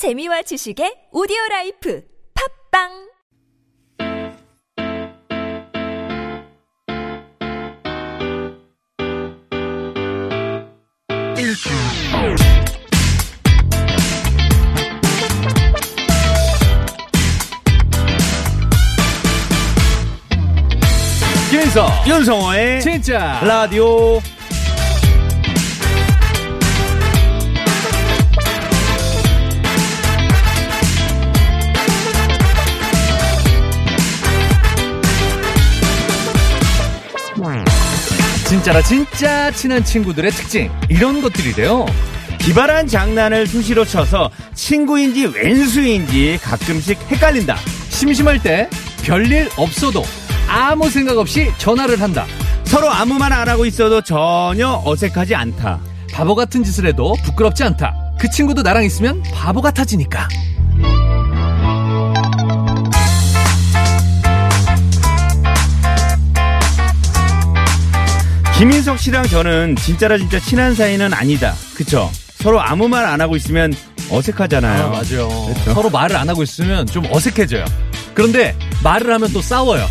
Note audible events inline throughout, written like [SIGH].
재미와 지식의 오디오 라이프 팝빵! 김인석 윤성호의 진짜 라디오 진짜라 진짜 친한 친구들의 특징 이런 것들이래요 기발한 장난을 수시로 쳐서 친구인지 왼수인지 가끔씩 헷갈린다. 심심할 때 별일 없어도 아무 생각 없이 전화를 한다 서로 아무 말 안 하고 있어도 전혀 어색하지 않다. 바보 같은 짓을 해도 부끄럽지 않다 그 친구도 나랑 있으면 바보 같아지니까 김인석 씨랑 저는 진짜라 진짜 친한 사이는 아니다. 그쵸? 서로 아무 말 안 하고 있으면 어색하잖아요. 아, 맞아요 그렇죠. 서로 말을 안 하고 있으면 좀 어색해져요 그런데 말을 하면 또 싸워요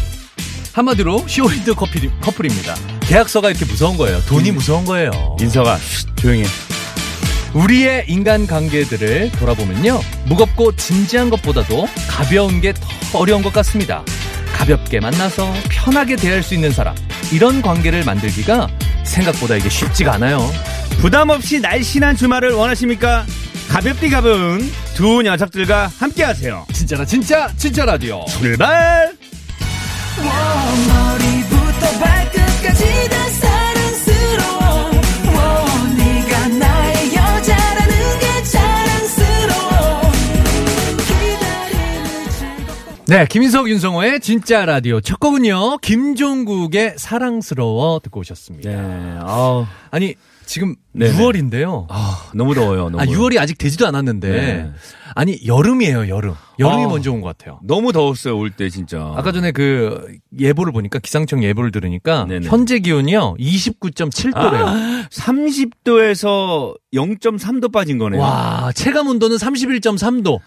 한마디로 쇼윈드 커플, 커플입니다 계약서가 이렇게 무서운 거예요 돈이 무서운 거예요 쉿, 조용히 해. 우리의 인간관계들을 돌아보면요. 무겁고 진지한 것보다도 가벼운 게 더 어려운 것 같습니다. 가볍게 만나서 편하게 대할 수 있는 사람. 이런 관계를 만들기가 생각보다 이게 쉽지가 않아요. 부담 없이 날씬한 주말을 원하십니까? 가볍디 가벼운 두 녀석들과 함께 하세요. 진짜라 진짜 진짜 라디오. 출발! 머 네, 김인석 윤성호의 진짜 라디오 첫 곡은요. 김종국의 사랑스러워 듣고 오셨습니다. 네, 아우. 아니 지금 네네. 6월인데요. 아, 너무 더워요. 너무. 아 6월이 아직 되지도 않았는데 네. 아니 여름이에요 여름. 여름이 아. 먼저 온 것 같아요. 너무 더웠어요, 올 때 진짜. 아까 전에 그 예보를 보니까 기상청 예보를 들으니까 네네. 현재 기온이요 29.7도래요. 아, 30도에서 0.3도 빠진 거네요. 와, 와 체감 온도는 31.3도.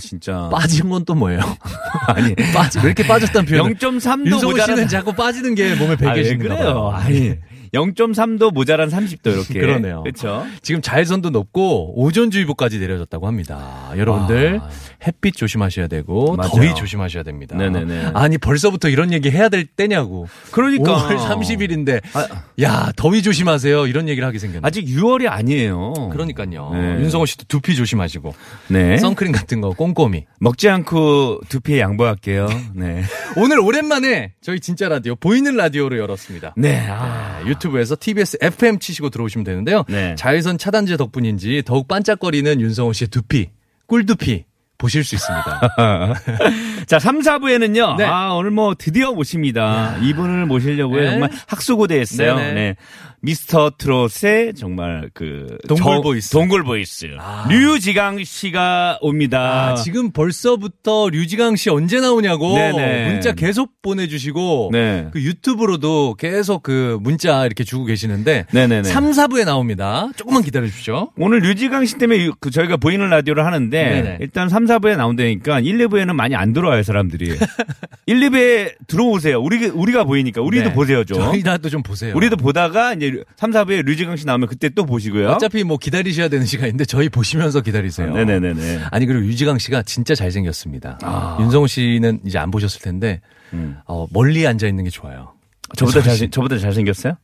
진짜. 빠진 건 또 뭐예요? [LAUGHS] 아니, [LAUGHS] 빠지 왜 이렇게 빠졌다는 표현? 0.3도 윤성호 모자란. 씨는 자꾸 빠지는 게 몸에 배어 아, 왜 계신가 그래요? 아니, 0.3도 모자란 30도 이렇게. [LAUGHS] 그러네요. 그렇죠. 지금 자외선도 높고 오존주의보까지 내려졌다고 합니다. 여러분들 아. 햇빛 조심하셔야 되고 맞아요. 더위 조심하셔야 됩니다. 네네네. 아니 벌써부터 이런 얘기 해야 될 때냐고. 그러니까 5월 30일인데 아, 야 더위 조심하세요 이런 얘기를 하게 생겼네. 아직 6월이 아니에요. 그러니까요. 네. 윤성호 씨도 두피 조심하시고 네. 선크림 같은 거 꼼꼼히. 먹지 않고 두피에 양보할게요. 네. [LAUGHS] 오늘 오랜만에 저희 진짜 라디오 보이는 라디오를 열었습니다. 네. 아. 네, 유튜브 에서 TBS FM 치시고 들어오시면 되는데요. 네. 자외선 차단제 덕분인지 더욱 반짝거리는 윤성호 씨의 두피, 꿀두피 보실 수 있습니다. [LAUGHS] 자, 3, 4부에는요. 네. 아, 오늘 뭐 드디어 모십니다. 이분을 모시려고요. 네. 정말 학수고대했어요. 네네. 네. 미스터 트롯의 정말 그 동굴 저- voice. 동굴 voice. 아. 류지광 씨가 옵니다. 아, 지금 벌써부터 류지광 씨 언제 나오냐고 네네. 문자 계속 보내 주시고 네. 그 유튜브로도 계속 그 문자 이렇게 주고 계시는데 네네네. 3, 4부에 나옵니다. 조금만 기다려 주십시오. 오늘 류지강 씨 때문에 그 저희가 보이는 라디오를 하는데 네네. 일단 3, 4부에 나온다니까 1, 2부에는 많이 안 들어와요, 사람들이. [LAUGHS] 1, 2부에 들어오세요. 우리 우리가 보이니까 우리도 네. 보세요, 좀. 저희나도 좀 보세요. 우리도 보다가 이제 3, 4부에 류지강 씨 나오면 그때 또 보시고요. 어차피 뭐 기다리셔야 되는 시간인데 저희 보시면서 기다리세요. 네네네네. 아니 그리고 유지강 씨가 진짜 잘생겼습니다. 아. 윤성호 씨는 이제 안 보셨을 텐데 음. 어, 멀리 앉아 있는 게 좋아요. 저보다 잘 저보다 잘생겼어요?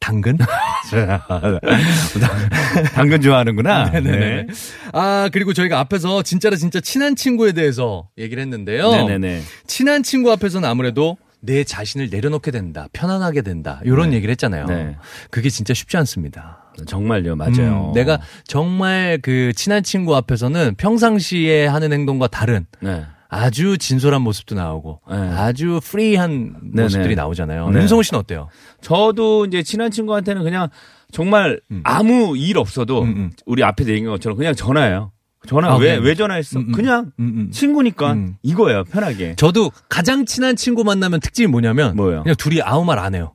당근? [LAUGHS] [LAUGHS] 당근 좋아하는구나. 네네 네. [LAUGHS] 아 그리고 저희가 앞에서 진짜로 진짜 친한 친구에 대해서 얘기를 했는데요. 네네네. 친한 친구 앞에서는 아무래도 내 자신을 내려놓게 된다, 편안하게 된다 이런 얘기를 했잖아요. 네. 그게 진짜 쉽지 않습니다. 정말요, 맞아요. 음, 내가 정말 그 친한 친구 앞에서는 평상시에 하는 행동과 다른 네. 아주 진솔한 모습도 나오고 네. 아주 프리한 네네. 모습들이 나오잖아요. 네. 윤성호 씨는 어때요? 저도 이제 친한 친구한테는 그냥 정말 아무 일 없어도 음, 음. 우리 앞에 얘기한 것처럼 그냥 전화해요. 전화 아, 왜 그냥- 왜 전화했어? 음, 음. 그냥 음, 음. 친구니까 음. 이거예요, 편하게. 저도 가장 친한 친구 만나면 특징이 뭐냐면 뭐예요? 그냥 둘이 아무 말 안 해요.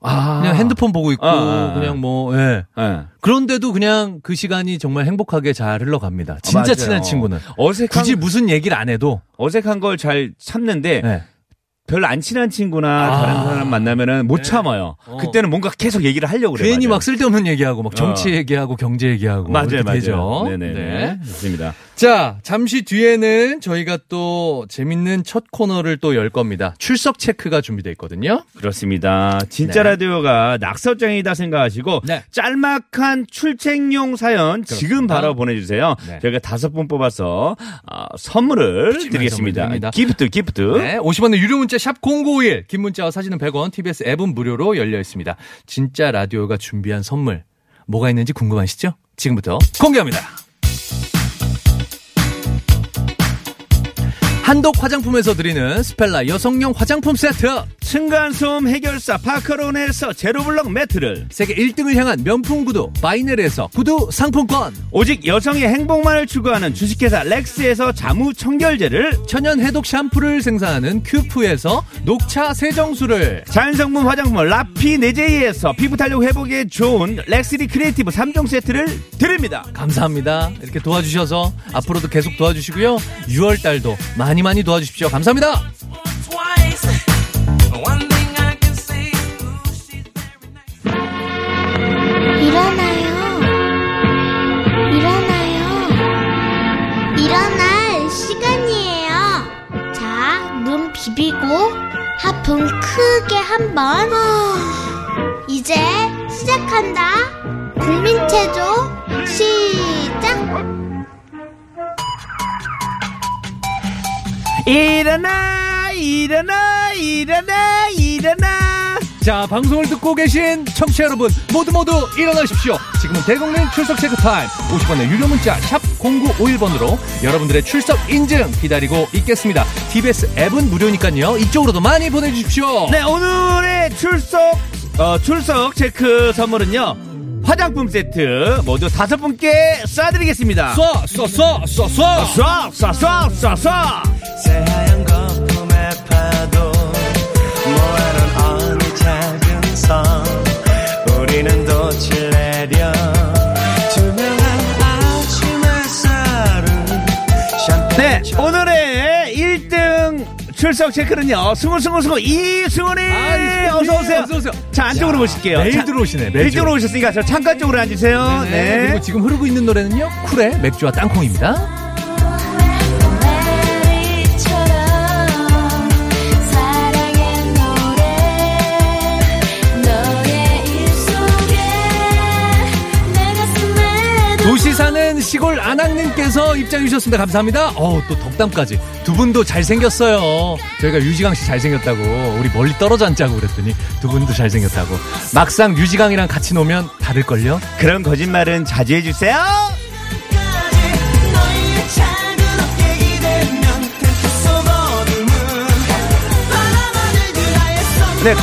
아. 그냥 핸드폰 보고 있고 아, 아, 아. 그냥 뭐 예. 예. 그런데도 그냥 그 시간이 정말 행복하게 잘 흘러갑니다. 진짜 맞아요. 친한 친구는 어색한 굳이 무슨 얘기를 안 해도 어색한 걸 잘 참는데 예. 별로 안 친한 친구나 아. 다른 사람 만나면은 못 참아요. 어. 그때는 뭔가 계속 얘기를 하려고 그래요. 괜히 맞아요. 막 쓸데없는 얘기하고 막 정치 어. 얘기하고 경제 얘기하고 맞아요, 맞아요. 되죠. 네네네. 네. 좋습니다. 자, 잠시 뒤에는 저희가 또 재밌는 첫 코너를 또 열 겁니다. 출석 체크가 준비되어 있거든요. 그렇습니다. 진짜 네. 라디오가 낙서장이다 생각하시고 네. 짤막한 출첵용 사연 지금 그렇습니다. 바로 보내주세요. 네. 저희가 다섯 분 뽑아서 어, 선물을 드리겠습니다. 선물. gift, gift. 네, 50원의 유료 문자 sharp 0951, 긴 문자와 사진은 100원, TBS 앱은 무료로 열려 있습니다. 진짜 라디오가 준비한 선물 뭐가 있는지 궁금하시죠? 지금부터 공개합니다. 한독 화장품에서 드리는 스펠라 여성용 화장품 세트. 층간소음 해결사 파크론에서 제로블럭 매트를 세계 1등을 향한 명품 구두 바이네르에서 구두 상품권. 오직 여성의 행복만을 추구하는 주식회사 렉스에서 자무 청결제를 천연 해독 샴푸를 생산하는 큐프에서 녹차 세정수를 자연성분 화장품 라피네제이에서 피부 탄력 회복에 좋은 렉스리 크리에이티브 3종 세트를 드립니다. 감사합니다. 이렇게 도와주셔서 앞으로도 계속 도와주시고요. 6월 달도 많이 많이 도와주십시오. 감사합니다. 비비고 하품 크게 한번. 이제 시작한다. 국민체조 일어나 일어나 일어나 일어나 자, 방송을 듣고 계신 청취자 여러분 모두 모두 일어나십시오. 지금은 대국민 출석 체크 타임. 50원의 유료 문자 샵 0951번으로 여러분들의 출석 인증 기다리고 있겠습니다. TBS 앱은 무료니까요. 이쪽으로도 많이 보내주십시오. 네 오늘의 출석 어, 출석 체크 선물은요 화장품 세트 모두 다섯 분께 쏴드리겠습니다 쏴, 쏴, 쏴, 쏴, 쏴. 쏴 쏴 쏴쏴쏴 새하얀 거품의 파도 모아놓은 어느 작은 섬 우리는 돛을 내려 투명한 아침 햇살은 네 오늘의 1등 출석 체크는요 승우 승우 승우 이승훈이 아, 이승훈이. 어서 오세요 어서 오세요. 자 안쪽으로 모실게요 매일 자, 들어오시네, 매주. 이쪽으로 오셨으니까 저 창가 쪽으로 앉으세요 네. 네. 그리고 지금 흐르고 있는 노래는요. 쿨의 맥주와 땅콩입니다. 도시 사는 시골 안학님께서 입장해 주셨습니다. 감사합니다. 어우, 또 덕담까지. 두 분도 잘생겼어요. 저희가 유지강 씨 잘생겼다고, 우리 멀리 떨어져 앉자고 그랬더니 두 분도 잘생겼다고. 막상 유지강이랑 같이 노면 다를걸요? 그런 거짓말은 자주 해주세요 너의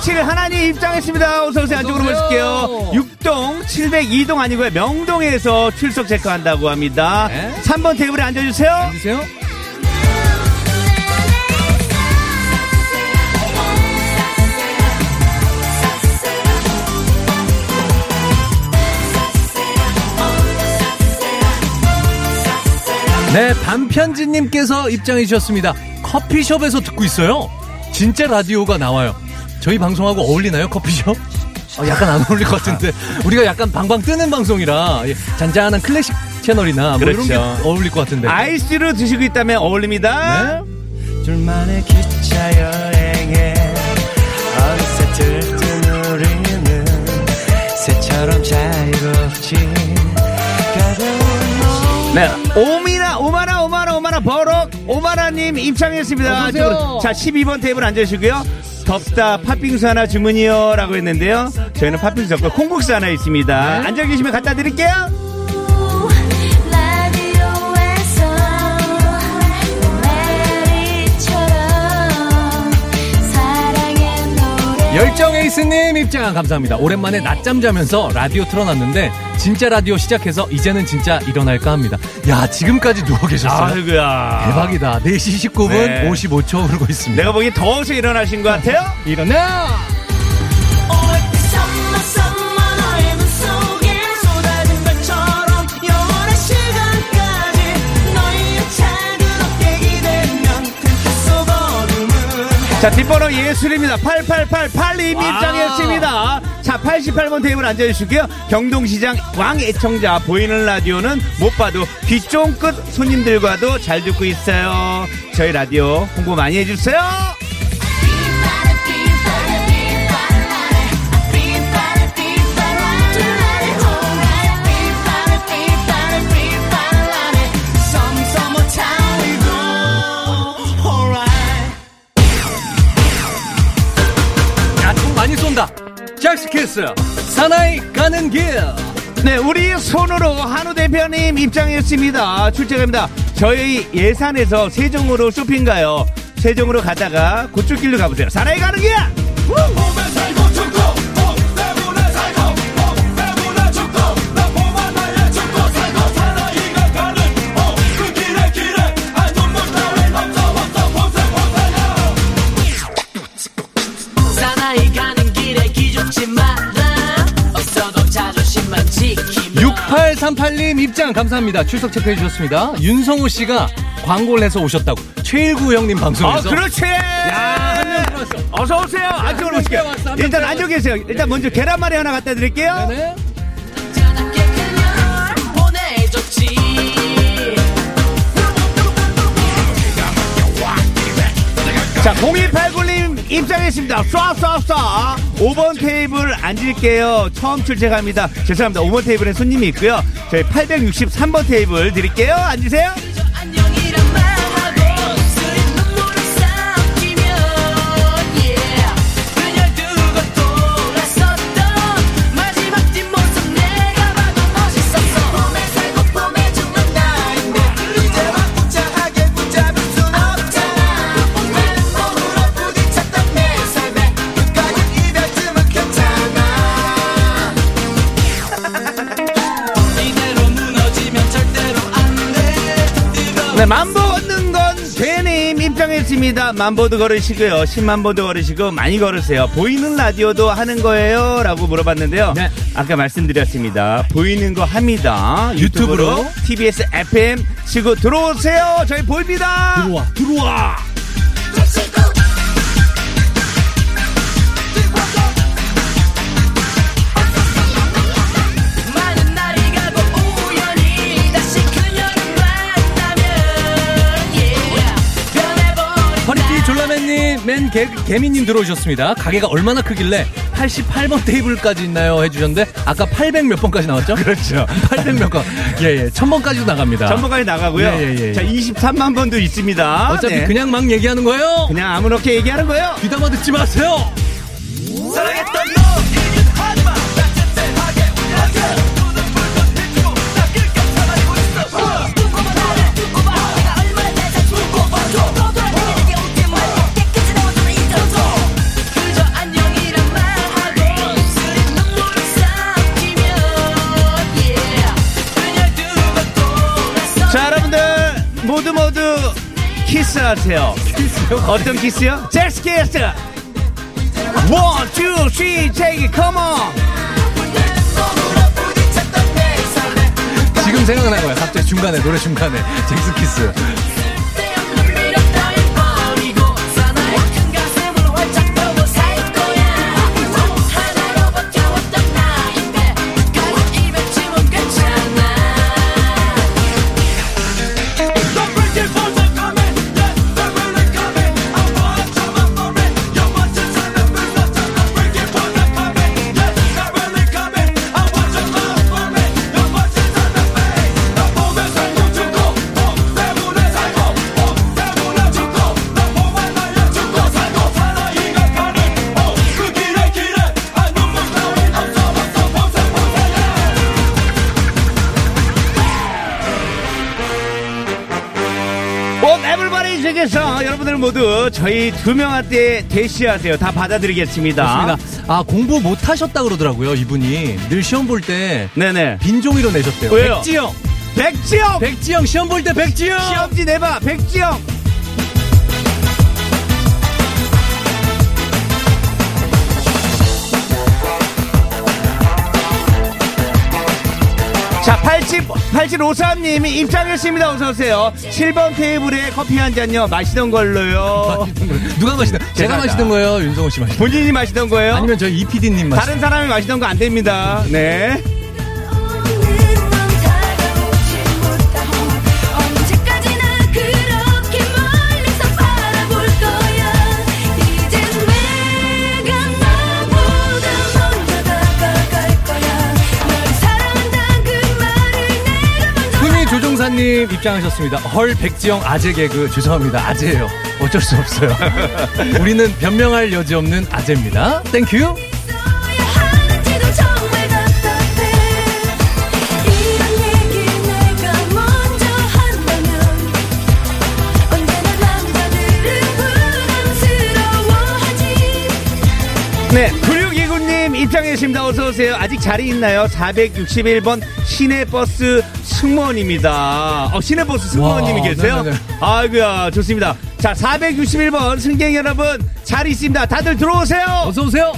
작은 어깨 기대면 텐트 속 어둠은 바라만을 그라의 성 네, 977 하나님 입장했습니다. 어서오세요. 안쪽으로. 모실게요. 6동 702동 아니고요. 명동에서 출석 체크한다고 합니다. 네. 3번 테이블에 앉아주세요. 앉으세요. 네, 반편지님께서 입장해 주셨습니다. 커피숍에서 듣고 있어요. 진짜 라디오가 나와요. 저희 방송하고 어울리나요, 커피숍? 어, 약간 안 어울릴 것 같은데. 우리가 약간 방방 뜨는 방송이라 예, 잔잔한 클래식 채널이나 뭐 이런 게 그렇죠. 어울릴 것 같은데. 아이스로 드시고 있다면 어울립니다. 네. 둘만의 기차 여행에 어느새 들뜬 우리는 새처럼 자유롭지 가벼운 너 네. 오미나, 오마나, 오마나, 오마나, 버럭, 오마나님 입장했습니다. 어서 오세요. 자, 12번 테이블 앉으시고요. 덥다, 팥빙수 하나 주문이요. 라고 했는데요. 저희는 팥빙수 없고 콩국수 하나 있습니다. 네. 앉아 계시면 갖다 드릴게요. 열정 에이스님 입장 감사합니다. 오랜만에 낮잠 자면서 라디오 틀어놨는데 진짜 라디오 시작해서 이제는 진짜 일어날까 합니다. 야 지금까지 누워 계셨어요. 아이고야. 대박이다. 4시 19분 네. 55초 흐르고 있습니다. 내가 보기엔 더워서 일어나신 것 같아요. 일어나! 자, 뒷번호 예술입니다. 8888님 와. 입장했습니다. 자, 88번 테이블 앉아주시고요. 경동시장 왕 애청자 보이는 라디오는 못 봐도 귀 쫑긋 손님들과도 잘 듣고 있어요. 저희 라디오 홍보 많이 해주세요. 잭스키스, 사나이 가는 길. 네, 우리 손으로 한우 대표님 입장했습니다. 출첵합니다. 저희 예산에서 세종으로 쇼핑 가요. 세종으로 가다가 고출길로 가보세요. 사나이 가는 길! 6838님 입장 감사합니다. 출석 체크해 주셨습니다. 윤성우 씨가 광고를 해서 오셨다고. 최일구 형님 아, 방송에서. 그렇지! 한명 들어왔어. 어서오세요! 안쪽으로 한명 일단. 앉아 계세요. 일단 먼저 계란말이 하나 갖다 드릴게요. 네. 그냥 보내줬지 자, 0289님 입장했습니다. 쏴쏴쏴. 5번 테이블 앉을게요. 처음 출첵합니다. 죄송합니다. 5번 테이블에 손님이 있고요. 저희 863번 테이블 드릴게요. 앉으세요. 입장했습니다. 만보도 걸으시고요. 10만보도 걸으시고 많이 걸으세요. 보이는 라디오도 하는 거예요? 라고 물어봤는데요. 네. 아까 말씀드렸습니다. 보이는 거 합니다. 유튜브로, 유튜브로. TBS FM 치고 들어오세요. 저희 보입니다. 들어와, 들어와. 맨 개, 개미님 들어오셨습니다. 가게가 얼마나 크길래 88번 테이블까지 있나요? 해주셨는데, 아까 800 몇 번까지 나왔죠? [LAUGHS] 그렇죠. 800 몇 번. 예, 예. 1000번까지도 나갑니다. 전번까지 나가고요. 예, 예, 예. 자, 23만 번도 있습니다. 어차피 네. 그냥 막 얘기하는 거예요? 그냥 아무렇게 얘기하는 거예요. 귀담아 듣지 마세요! 그저 키스하세요. 어떤 키스요? 젝스 키스. one, two, three, take it, come on. 몸으로 부딪혔던 내 삶에 지금 생각난 거야. 갑자기 중간에, 노래 중간에. 젝스 키스. 두 명한테 대시하세요. 다 받아드리겠습니다. 맞습니다. 아, 공부 못 하셨다 그러더라고요, 이분이. 늘 시험 볼 때 네네. 빈종이로 내셨대요. 왜요? 백지영! 백지영! 백지영, 시험 볼 때 백지영! 시험지 내봐, 백지영! 8753님이 입장했습니다. 어서오세요. 7번 테이블에 커피 한 잔요. 마시던 걸로요. 누가 마시던? 제가 제가 마시던 거예요. 윤성호 씨 마시던. 본인이 마시던 거예요? 아니면 저희 이PD님 마시던. 다른 사람이 마시던 거 안 됩니다. 네. 님 입장하셨습니다. 헐 백지영 아재 개그 죄송합니다. 아재예요. 어쩔 수 없어요. [LAUGHS] 우리는 변명할 여지 없는 아재입니다. thank you. 네. 9629님 입장했습니다. 어서오세요. 아직 자리 있나요? 461번 시내버스 승무원입니다. 어, 시내버스 승무원님이 와, 계세요? 네네네. 아이고야, 좋습니다. 자, 461번 승객 여러분, 자리 있습니다. 다들 들어오세요! 어서 오세요.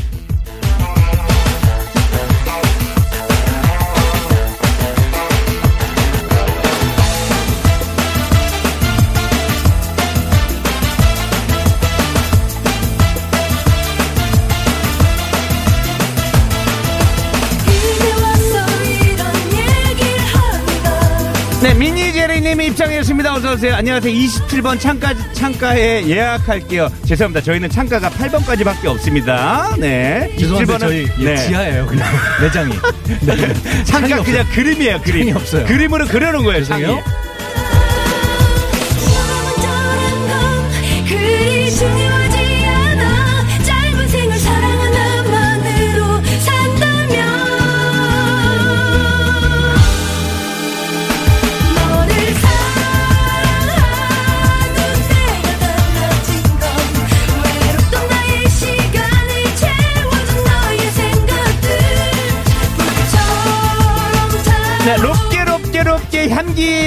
네, 미니제리님이 입장했습니다. 어서오세요. 안녕하세요. 27번 창가, 창가에 예약할게요. 죄송합니다. 저희는 창가가 8번까지밖에 없습니다. 네. 죄송한데 27번은 저희 예, 네. 지하예요. 그냥 매장이. 네. [LAUGHS] 창가 그냥 그림이에요, 그림. 없어요. 그림으로 그려놓은 거예요, 창이.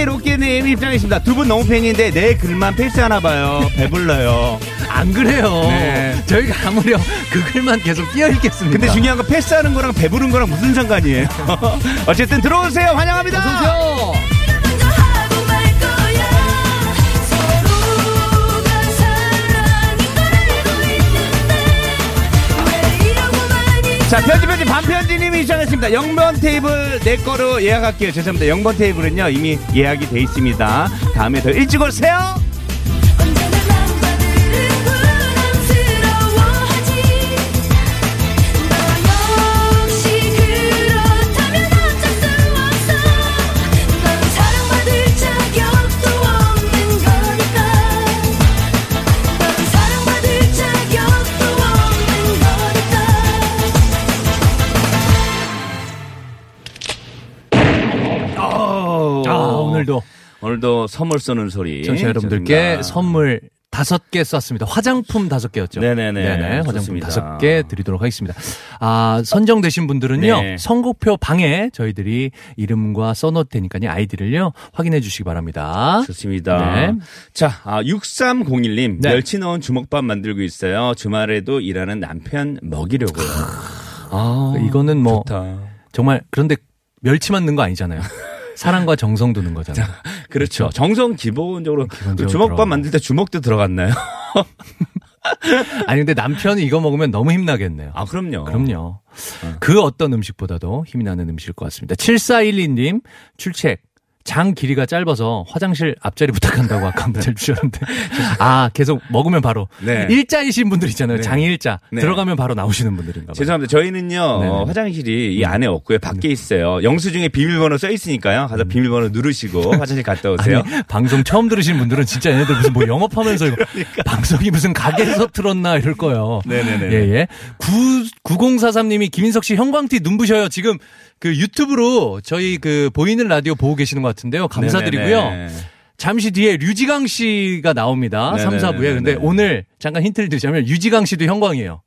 롭게님 입장했습니다. 두 분 너무 팬인데 내 글만 패스하나 봐요. 배불러요. 안 그래요. 네. 저희가 아무렴 그 글만 계속 끼어 읽겠습니다. 근데 중요한 건 패스하는 거랑 배부른 거랑 무슨 상관이에요? [LAUGHS] 어쨌든 들어오세요. 환영합니다. 어서 오세요. 자, 편지 편지 반편지님이 입장했습니다. 0번 테이블 내 거로 예약할게요. 죄송합니다. 0번 테이블은요 이미 예약이 돼 있습니다. 다음에 더 일찍 오세요. 오늘도 선물 쏘는 소리. 청취자 여러분들께 좋습니다. 선물 다섯 개 쐈습니다. 화장품 다섯 개였죠. 네네네. 화장품 좋습니다. 다섯 개 드리도록 하겠습니다. 아, 선정되신 분들은요, 네. 선곡표 방에 저희들이 이름과 써놓을 테니까요, 아이디를요, 확인해 주시기 바랍니다. 좋습니다. 네. 자, 아, 6301님. 네. 멸치 넣은 주먹밥 만들고 있어요. 주말에도 일하는 남편 먹이려고요. 아, 이거는 뭐, 좋다. 정말, 그런데 멸치만 넣은 거 아니잖아요. [LAUGHS] 사랑과 정성 두는 거잖아요. [LAUGHS] 그렇죠. 정성 기본적으로 기본적으로 그 주먹밥 들어가고. 만들 때 주먹도 들어갔나요? [LAUGHS] 아니, 근데 남편이 이거 먹으면 너무 힘나겠네요. 아, 그럼요. 그럼요. 그 어떤 음식보다도 힘이 나는 음식일 것 같습니다. 7412님, 출첵. 장 길이가 짧아서 화장실 앞자리 부탁한다고 아까 문자를 주셨는데. 아, 계속 먹으면 바로. 네. 일자이신 분들 있잖아요. 네. 장일자. 네. 들어가면 바로 나오시는 분들인가 봐요. 죄송합니다. 저희는요, 네네. 어, 화장실이 이 안에 없고요. 밖에 있어요. 영수증에 비밀번호 써 있으니까요. 가서 비밀번호 누르시고 [LAUGHS] 화장실 갔다 오세요. 음. 아니, 방송 처음 들으신 분들은 진짜 얘네들 무슨 뭐 영업하면서 이거 방송이 무슨 가게에서 틀었나 이럴 거예요. 그러니까. 네네네. 예, 예. 9, 9043님이 김인석 씨 형광티 눈부셔요. 지금 그 유튜브로 저희 그 보이는 라디오 보고 계시는 것 같은데요. 감사드리고요. 네네네. 잠시 뒤에 류지광 씨가 나옵니다. 네네네네. 3, 4부에. 근데 오늘 잠깐 힌트를 드리자면 류지광 씨도 형광이에요.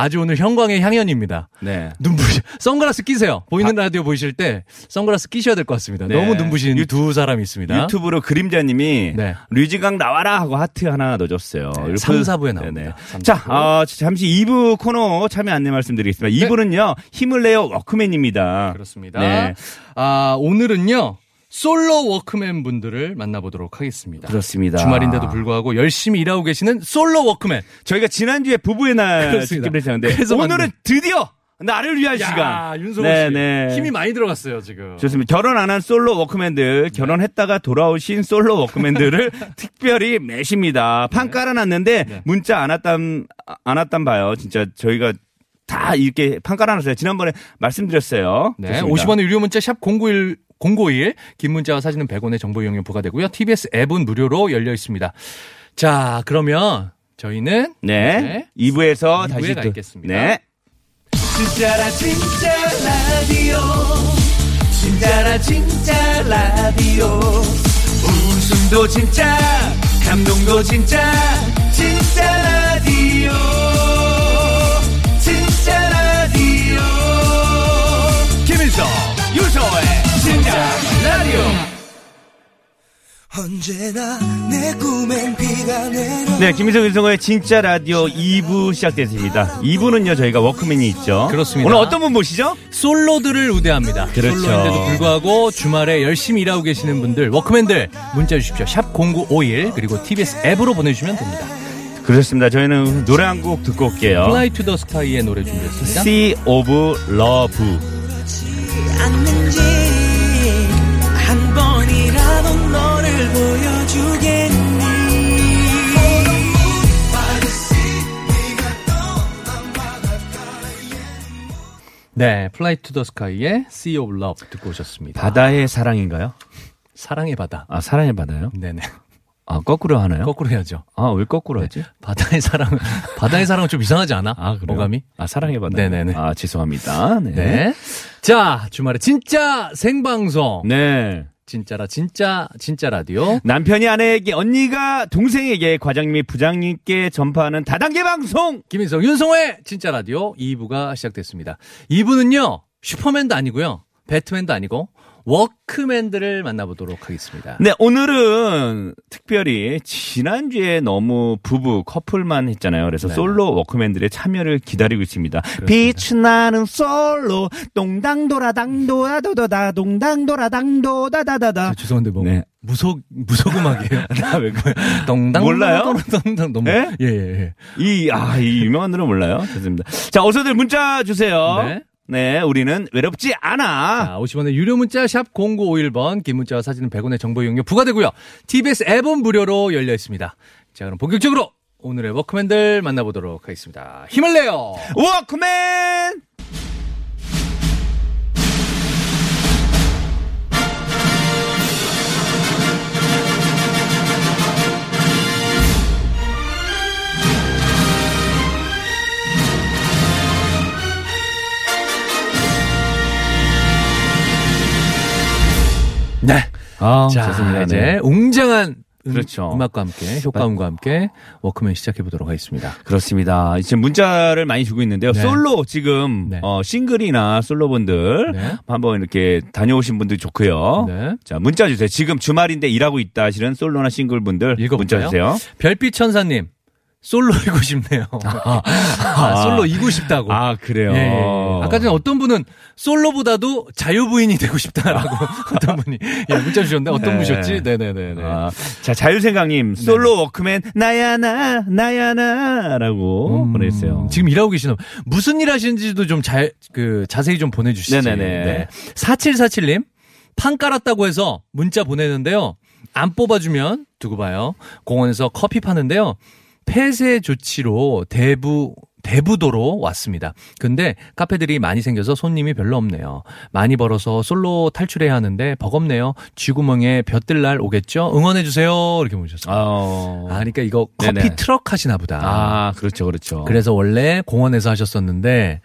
아주 오늘 형광의 향연입니다. 네. 눈부시 선글라스 끼세요. 보이는 라디오 보이실 때 선글라스 끼셔야 될 것 같습니다. 네. 너무 눈부신 유- 두 사람이 있습니다. 유튜브로 그림자님이 네. 류지광 나와라 하고 하트 하나 넣어줬어요. 네, 이렇게- 삼, 사부에 나옵니다. 네네. 삼, 자, 사부. 어, 잠시 2부 코너 참여 안내 말씀드리겠습니다. 2부는요, 힘을 내요 workman입니다. 그렇습니다. 네. 아, 오늘은요. 솔로 workman 분들을 만나보도록 하겠습니다. 그렇습니다. 주말인데도 불구하고 열심히 일하고 계시는 솔로 workman. 저희가 지난주에 부부의 날 그렇습니다. 특집을 했었는데 그래서 오늘은 만난- 드디어 나를 위한 야, 시간. 윤성호 네, 씨. 네. 힘이 많이 들어갔어요, 지금. 좋습니다. 결혼 안 한 솔로 workman들, 결혼했다가 돌아오신 솔로 workman들을 [LAUGHS] 특별히 모십니다. 판 깔아놨는데 네. 문자 안 왔단 안 왔단 봐요. 진짜 저희가 다 이렇게 판 깔아놨어요. 지난번에 말씀드렸어요. 네, 좋습니다. 50원의 유료 문자 샵 091, 051, 긴 문자와 사진은 100원의 정보 이용료 부과되고요. TBS 앱은 무료로 열려 있습니다. 자, 그러면 저희는 네. 네. 2부에서 2부에 다시 또- 있겠습니다. 네. 진짜라 진짜 라디오 진짜라 진짜 라디오 웃음도 진짜 감동도 진짜 진짜 라디오 네, 김희석 윤성호의 진짜 라디오 2부 시작됐습니다. 2부는요, 저희가 워크맨이 있죠. 그렇습니다. 오늘 어떤 분 모시죠? 솔로들을 우대합니다. 그렇죠. 솔로인데도 불구하고 주말에 열심히 일하고 계시는 분들, 워크맨들 문자 주십시오. 샵 0951 그리고 TBS 앱으로 보내주시면 됩니다. 그렇습니다. 저희는 노래 한 곡 듣고 올게요. Fly to the Sky의 노래 준비했습니다. Sea of Love. 네, Fly to the Sky의 Sea of Love 듣고 오셨습니다. 바다의 사랑인가요? 사랑의 바다. 아, 사랑의 바다요? 네네. 아, 거꾸로 하나요? 거꾸로 해야죠. 아, 왜 거꾸로 하지? 바다의 사랑, 바다의 사랑은 좀 이상하지 않아? 아, 그래요? 어감이? 아, 사랑의 바다. 네네네. 아, 죄송합니다. 네. 네. 자, 주말에 진짜 생방송. 네. 진짜라, 진짜, 진짜 라디오. 남편이 아내에게, 언니가 동생에게, 과장님이 부장님께 전파하는 다단계 방송! 김인성, 윤성호의 진짜 라디오 2부가 시작됐습니다. 2부는요, 슈퍼맨도 아니고요, 배트맨도 아니고, 워크맨들을 만나보도록 하겠습니다. 네, 오늘은 특별히 지난주에 너무 부부 커플만 했잖아요. 그래서 네. 솔로 워크맨들의 참여를 기다리고 있습니다. 빛이 나는 솔로 동당돌아 당도다도도다 동당돌아 당도다다다다. 저 죄송한데 뭐 네. 무속 무속 음악이에요. 나왜 동당 몰라요? 동당 너무 예? 예예 예. 이, 아, 이 유명한 노래 몰라요? 좋습니다. 자, 어서들 문자 주세요. 네. 네, 우리는 외롭지 않아. 자, 50원의 유료 문자 샵 0951번 긴 문자와 사진은 100원의 정보 이용료 부과되고요. TBS 앱은 무료로 열려 있습니다. 자, 그럼 본격적으로 오늘의 워크맨들 만나보도록 하겠습니다. 힘을 내요. 워크맨! 네. 아, 자, 좋습니다. 이제 네. 웅장한 음, 그렇죠. 음악과 함께 효과음과 함께 워크맨 시작해 보도록 하겠습니다. 그렇습니다. 지금 문자를 많이 주고 있는데요. 네. 솔로 지금 네. 어, 싱글이나 솔로분들 네. 한번 이렇게 다녀오신 분들 좋고요. 네. 자 문자 주세요. 지금 주말인데 일하고 있다 하시는 솔로나 싱글분들 문자 읽어볼까요? 주세요. 별빛 천사님. 솔로이고 싶네요. [LAUGHS] 아, 솔로이고 싶다고. 아 그래요. 예, 예, 예. 아까 전에 어떤 분은 솔로보다도 자유부인이 되고 싶다라고 [LAUGHS] 어떤 분이 예, 문자 주셨는데 어떤 네. 분이셨지? 네네네. 아, 자 자유생각님 솔로 워크맨 나야 나 나야 나 라고 음, 보내주세요. 지금 일하고 계시는 무슨 일 하시는지도 좀 잘 그 자세히 좀 보내주시죠. 네네네. 4747님 판 깔았다고 해서 문자 보내는데요. 안 뽑아주면 두고 봐요. 공원에서 커피 파는데요. 폐쇄 조치로 대부 대부도로 왔습니다. 근데 카페들이 많이 생겨서 손님이 별로 없네요. 많이 벌어서 솔로 탈출해야 하는데 버겁네요. 쥐구멍에 볕들 날 오겠죠? 응원해 주세요. 이렇게 보내셨어요. 아, 아, 그러니까 이거 커피 네네. 트럭 하시나 보다. 아 그렇죠 그렇죠. 그래서 원래 공원에서 하셨었는데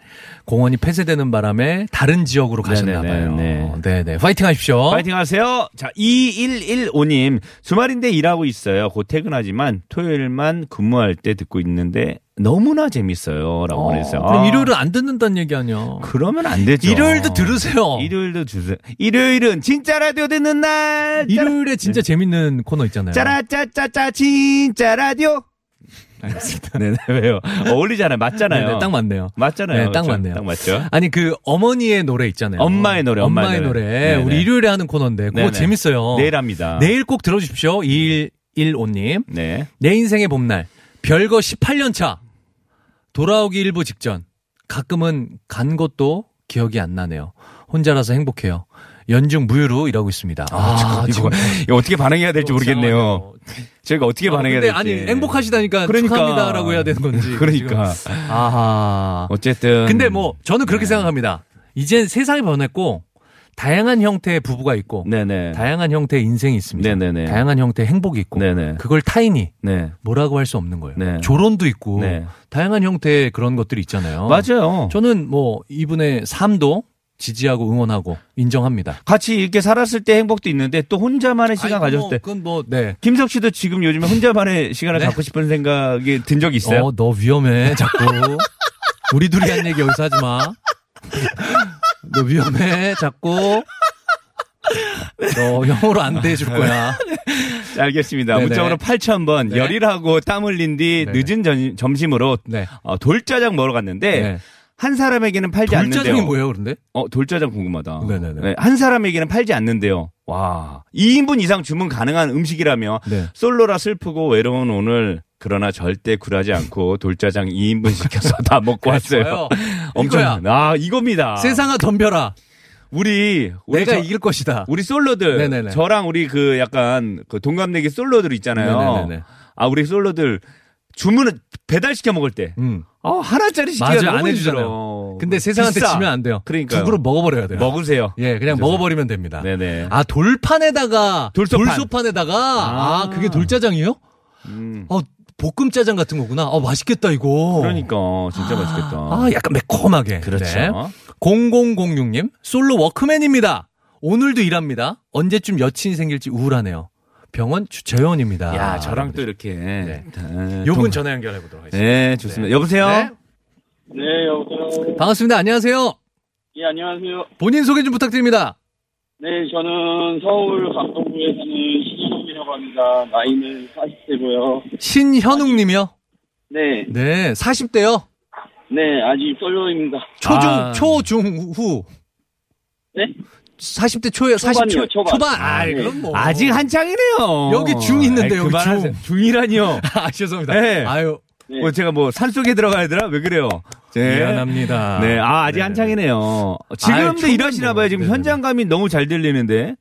공원이 폐쇄되는 바람에 다른 지역으로 가셨나 네네네, 봐요. 네. 네, 네. 파이팅 하십시오. 파이팅 하세요. 자, 2115님. 주말인데 일하고 있어요. 곧 퇴근하지만 토요일만 근무할 때 듣고 있는데 너무나 재밌어요 라고 보냈어요. 그럼 아, 일요일은 안 듣는다는 얘기 아니야. 그러면 안 되죠. 일요일도 들으세요. 일요일도 주세요. 일요일은 진짜 라디오 듣는 날. 일요일에 진짜 재밌는 코너 있잖아요. 짜라짜짜짜 진짜 라디오. 알겠습니다. 네네 왜요? 어울리잖아요. 맞잖아요. 네네, 딱 맞네요. 맞잖아요. 네, 딱 그렇죠? 맞네요. 딱 맞죠. 아니 그 어머니의 노래 있잖아요. 엄마의 노래, 엄마의 노래. 노래. 네네. 우리 일요일에 하는 코너인데 그거. 재밌어요. 내일 합니다. 내일 꼭 들어주십시오. 2115님. 네. 내 인생의 봄날. 별거 18년 차. 돌아오기 일부 직전. 가끔은 간 것도 기억이 안 나네요. 혼자라서 행복해요. 연중 무휴로 일하고 있습니다. 아, 이거, 이거 어떻게 반응해야 될지 모르겠네요. 저희가 어떻게 아, 반응해야 될지. 아니 행복하시다니까 그러니까. 축하합니다라고 해야 되는 건지. 그러니까. 아하. 어쨌든. 근데 뭐 저는 그렇게 네. 생각합니다. 이젠 세상이 변했고 다양한 형태의 부부가 있고 네네. 다양한 형태의 인생이 있습니다. 네네네. 다양한 형태의 행복이 있고 네네. 그걸 타인이 네. 뭐라고 할 수 없는 거예요. 네. 조론도 있고 네. 다양한 형태의 그런 것들이 있잖아요. 맞아요. 저는 뭐 이분의 삶도 지지하고 응원하고 인정합니다. 같이 이렇게 살았을 때 행복도 있는데 또 혼자만의 시간 아니, 가졌을 뭐, 때. 그건 뭐 네. 김석 씨도 지금 요즘에 혼자만의 [LAUGHS] 시간을 네. 갖고 싶은 생각이 든 적이 있어요? 어, 너 위험해. 자꾸 우리 둘이 한 얘기 여기서 하지 마. 너 위험해. 자꾸 너 영어로 안 대줄 거야. 네, 알겠습니다. 네네. 문자번호 8000번 네. 열일하고 땀 흘린 뒤. 늦은 전- 점심으로 네. 어, 돌짜장 먹으러 갔는데 네. 한 사람에게는 팔지 않는데요. 돌짜장이 뭐예요, 그런데? 어, 돌짜장 궁금하다. 네네네. 네, 한 사람에게는 팔지 않는데요. 와, 2인분 이상 주문 가능한 음식이라며 네. 솔로라 슬프고 외로운 오늘 그러나 절대 굴하지 않고 돌짜장 2인분 시켜서 [LAUGHS] 다 먹고 왔어요. 엄청 이거야. 아 이겁니다. 세상아 덤벼라. 우리 우리 내가 저- 이길 것이다. 우리 솔로들 네네네. 저랑 우리 그 약간 그 동갑내기 솔로들 있잖아요. 네네네네. 아 우리 솔로들 주문을 배달 시켜 먹을 때 음. 어, 하나짜리 맞아, 너무 안 해주잖아요. 근데 세상한테 비싸. 지면 안 돼요. 그러니까요. 두 그릇 먹어버려야 돼요. 먹으세요. 예, 그냥 그래서- 먹어버리면 됩니다. 네네. 아, 돌판에다가, 돌소판. 에다가 아, 아. 그게 돌짜장이에요? 음. 어, 볶음 짜장 같은 거구나. 어, 맛있겠다, 이거. 그러니까 진짜 맛있겠다. 아, 약간 매콤하게. 그렇죠. 네. 0006님, 솔로 워크맨입니다. 오늘도 일합니다. 언제쯤 여친이 생길지 우울하네요. 병원 주차요원입니다. 야 저랑 또 이렇게. 네. 네. 요분 동- 전화 연결해 보도록 하겠습니다. 네 좋습니다. 여보세요. 네. 네, 여보세요. 반갑습니다. 안녕하세요. 예, 안녕하세요. 본인 소개 좀 부탁드립니다. 네, 저는 서울 강동구에 사는 신현웅이라고 합니다. 나이는 40대고요. 신현웅 님이요. 네, 네, 40대요. 네, 아직 솔로입니다. 초중, 아. 초중, 후. 네? 40대 초에 40 초, 초반이요, 초반. 아, 네. 그럼 뭐. 아직 한창이네요. 여기 중 있는데, 아이, 여기 그만하세요. 중. 중이라니요. [LAUGHS] 아, 죄송합니다. 네. 아유, 네. 뭐 제가 뭐 산속에 들어가야 되나? 왜 그래요? 네. 미안합니다. 네, 아, 아직 네. 한창이네요. 지금도. 일하시나 봐요. 지금 네네네. 현장감이 너무 잘 들리는데.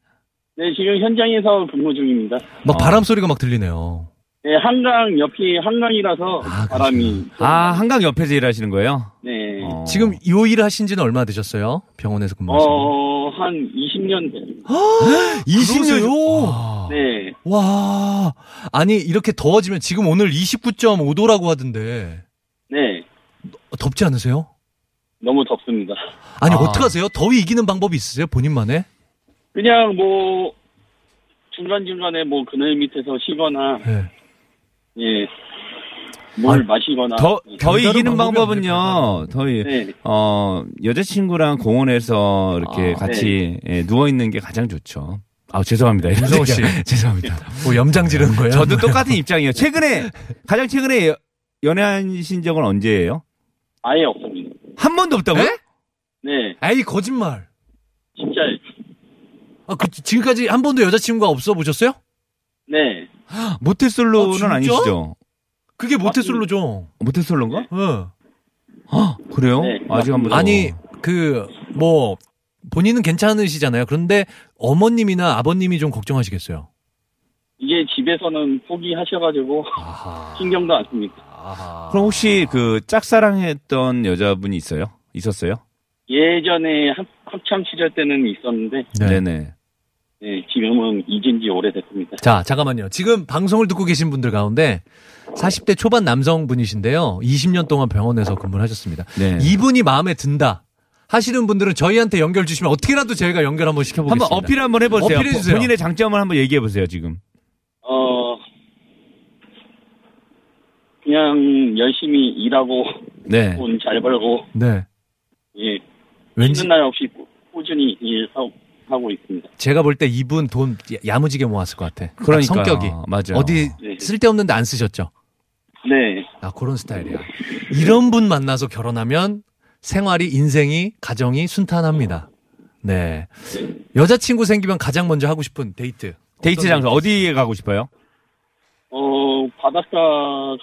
네, 지금 현장에서 근무 중입니다. 막 어. 바람 소리가 막 들리네요. 네, 한강 옆이 한강이라서 아, 바람이. 아, 한강 옆에서 일하시는 거예요? 네. 어. 지금 요 일을 하신 지는 얼마 되셨어요? 병원에서 근무하시는 거. 어, 한 20년 됐습니다. 20년요? 와. 네. 와. 아니, 이렇게 더워지면 지금 오늘 29.5도라고 하던데. 네. 덥지 않으세요? 너무 덥습니다. 아니, 아. 어떡하세요? 더위 이기는 방법이 있으세요? 본인만의? 그냥 뭐, 중간중간에 뭐 그늘 밑에서 쉬거나, 네. 예. 뭘 아니, 마시거나. 더, 예. 더 이기는 방법은요, 더위, 네. 어, 여자친구랑 공원에서 이렇게 아, 같이 예, 누워 있는 게 가장 좋죠. 아, 죄송합니다. 윤성호 씨. [LAUGHS] 죄송합니다. 뭐 염장 지르는 거예요? 저도 똑같은 입장이에요. 최근에, 가장 최근에 여- 연애하신 적은 언제예요? 아예 없습니다. 한 번도 없다고요? 에? 네. 에이, 거짓말. 진짜, 아, 그, 지금까지 한 번도 여자친구가 없어 보셨어요? 네. 모태솔로는 어, 진짜? 아니시죠? 그게 모태솔로죠. 모태솔로인가? 응. 아, 그래요? 네, 아직 한 번. 아니, 그, 뭐, 본인은 괜찮으시잖아요. 그런데 어머님이나 아버님이 좀 걱정하시겠어요. 이게 집에서는 포기하셔가지고, 아하. [LAUGHS] 신경도 안 씁니다. 아하. 그럼 혹시 그 짝사랑했던 여자분이 있어요? 있었어요? 예전에 합, 합창 시절 때는 있었는데, 네. 네 네. 네, 지금은 잊은 지 오래됐습니다. 자, 잠깐만요. 지금 방송을 듣고 계신 분들 가운데 40대 초반 남성분이신데요. 20년 동안 병원에서 근무를 하셨습니다. 네. 이분이 마음에 든다. 하시는 분들은 저희한테 연결 주시면 어떻게라도 저희가 연결 한번 시켜보겠습니다. 한번 어필 한번 해보세요. 어필해 주세요. 본인의 장점을 한번 얘기해 보세요, 지금. 어, 그냥 열심히 일하고 네. 돈 잘 벌고 네. 예 왠지 쉬는 날 없이 꾸- 꾸준히 일하고 하고 있습니다. 제가 볼 때 이분 돈 야무지게 모았을 것 같아. 딱 그러니까요. 성격이. 맞아요. 어디 네. 쓸데없는데 안 쓰셨죠? 네. 아, 그런 스타일이야. 이런 분 만나서 결혼하면 생활이, 인생이, 가정이 순탄합니다. 네. 여자친구 생기면 가장 먼저 하고 싶은 데이트. 데이트 장소 어디에 가고 싶어요? 어 바닷가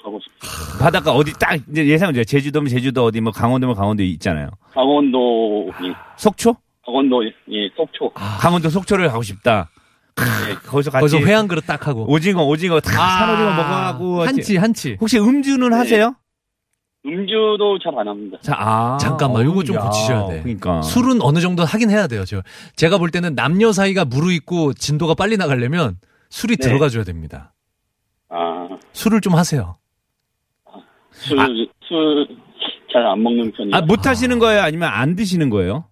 가고 싶어요. 바닷가 어디 딱 이제 예상은 제주도면 제주도 어디 뭐 강원도면 강원도 있잖아요. 강원도 예, 속초? 강원도 예 속초. 강원도 속초를 가고 싶다. 크, 거기서 같이 거기서 회한 그릇 딱 하고. 오징어 오징어 다 산오징어 먹어가고 한치, 한치. 혹시 음주는 네. 하세요? 음주도 잘 안 합니다. 자, 아, 잠깐만, 요거 좀 야, 고치셔야 돼. 그러니까 술은 어느 정도 하긴 해야 돼요. 저, 제가 볼 때는 남녀 사이가 무르익고 진도가 빨리 나가려면 술이 네. 들어가줘야 됩니다. 아, 술을 좀 하세요. 술, 술잘 안 먹는 편이에요. 아, 못 하시는 거예요? 아니면 안 드시는 거예요?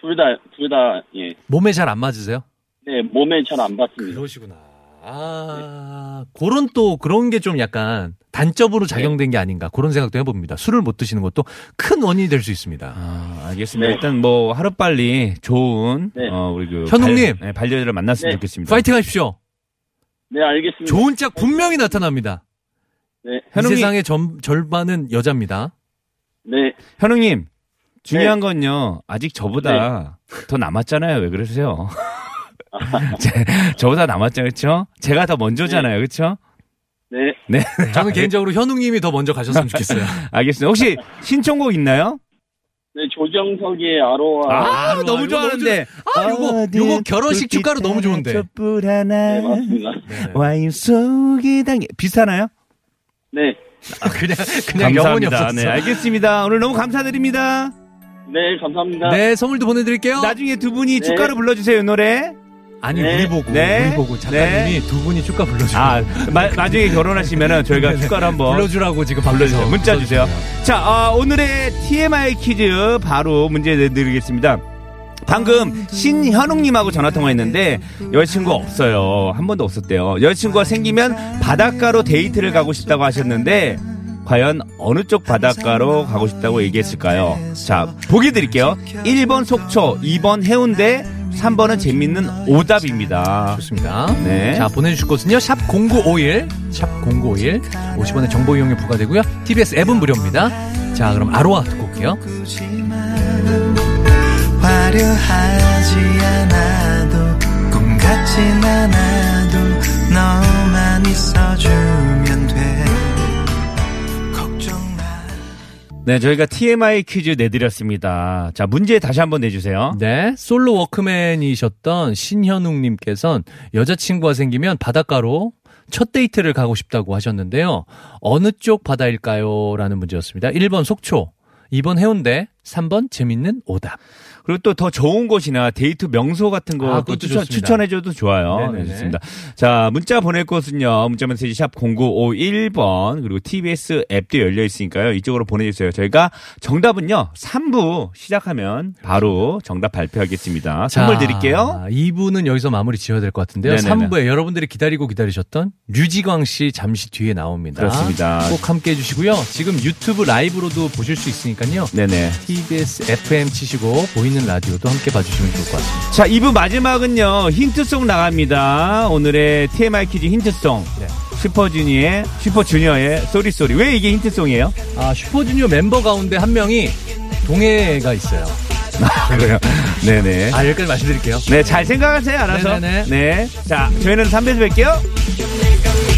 둘 다, 둘 다, 예. 몸에 잘 안 맞으세요? 네, 몸에 잘안 받습니다. 그러시구나. 아, 그런 또 그런 게 좀 약간 단점으로 작용된 게 아닌가 그런 생각도 해봅니다. 술을 못 드시는 것도 큰 원인이 될 수 있습니다. 아, 알겠습니다. 네. 일단 뭐 하루 빨리 좋은 네. 어, 우리 그 현웅님. 발, 네, 반려자를 만났으면 네. 좋겠습니다. 파이팅 하십시오. 네, 알겠습니다. 좋은 짝 분명히 나타납니다. 네, 이 현웅님. 세상의 전, 절반은 여자입니다. 네. 현웅님 중요한 건요 아직 저보다 더 남았잖아요. 왜 그러세요? [LAUGHS] 제- 저보다 남았죠, 그렇죠? 제가 더 먼저잖아요, 그렇죠? 네. 네, 저는 개인적으로 현웅님이 더 먼저 가셨으면 좋겠어요. [LAUGHS] 알겠습니다. 혹시 신청곡 있나요? 네, 조정석의 아로하. 아, 아로하, 너무 이거 좋아하는데. 아, 요거- 요거 결혼식 축가로 너무 좋은데. 촛불 하나, 네, 맞습니다. 와인 속에 당겨. 비슷하나요? 네. 아, 그냥, 그냥 영혼이 감사합니다. 없었어. 네, 알겠습니다. 오늘 너무 감사드립니다. 네, 감사합니다. 네, 선물도 보내드릴게요. 나중에 두 분이 네. 축가로 불러주세요, 이 노래. 아니, 네. 우리 보고, 네. 우리 보고 작가님이 두 분이 축가 불러주고. 아, 마, 나중에 결혼하시면은 저희가 축가를 한번 불러주라고 지금 불러주세요. 문자 주세요. 자, 아, 오늘의 TMI 퀴즈 바로 문제 내드리겠습니다. 방금 신현웅님하고 전화 통화했는데 여자친구 없어요. 한 번도 없었대요. 여자친구가 생기면 바닷가로 데이트를 가고 싶다고 하셨는데 과연 어느 쪽 바닷가로 가고 싶다고 얘기했을까요? 자, 보기 드릴게요. 1번 속초, 2번 해운대, 3번은 재밌는 오답입니다. 좋습니다. 네. 자, 보내주실 곳은요, 샵0951, 샵0951, 50원의 정보 이용료 부과되고요. TBS 앱은 무료입니다. 자, 그럼 아로하 듣고 올게요. 화려하지 않아도 꿈 같진 않아도 너만 있어주면 네, 저희가 TMI 퀴즈 내드렸습니다. 자, 문제 다시 한번 내주세요. 네, 솔로 워크맨이셨던 신현웅님께서는 여자친구가 생기면 바닷가로 첫 데이트를 가고 싶다고 하셨는데요. 어느 쪽 바다일까요? 라는 문제였습니다. 1번 속초, 2번 해운대, 3번 재밌는 오답. 그리고 또 더 좋은 곳이나 데이트 명소 같은 거 아, 추천. 추천해줘도 좋아요. 네, 좋습니다. 자, 문자 보낼 곳은요. 문자 메시지 샵 0951번 그리고 TBS 앱도 열려 있으니까요. 이쪽으로 보내주세요. 저희가 정답은요. 3부 시작하면 바로 정답 발표하겠습니다. 선물 드릴게요. 2부는 여기서 마무리 지어야 될 것 같은데요. 네네네. 3부에 여러분들이 기다리고 기다리셨던 류지광 씨 잠시 뒤에 나옵니다. 그렇습니다. 꼭 함께 해주시고요. 지금 유튜브 라이브로도 보실 수 있으니까요. 네네. TBS FM 치시고 보이는 라디오도 함께 봐주시면 좋을 것 같습니다. 자, 2부 마지막은요. 힌트송 나갑니다. 오늘의 TMI 퀴즈 힌트 song. 네. 슈퍼주니어의 슈퍼주니어의 Sorry Sorry. 왜 이게 힌트 song이에요? 아, 슈퍼주니어 멤버 가운데 한 명이 동해가 있어요. [LAUGHS] 그래요. 네네. 아, 여기까지 말씀드릴게요. 네, 잘 생각하세요, 알아서. 네네네. 네. 자, 저희는 3부에서 뵐게요.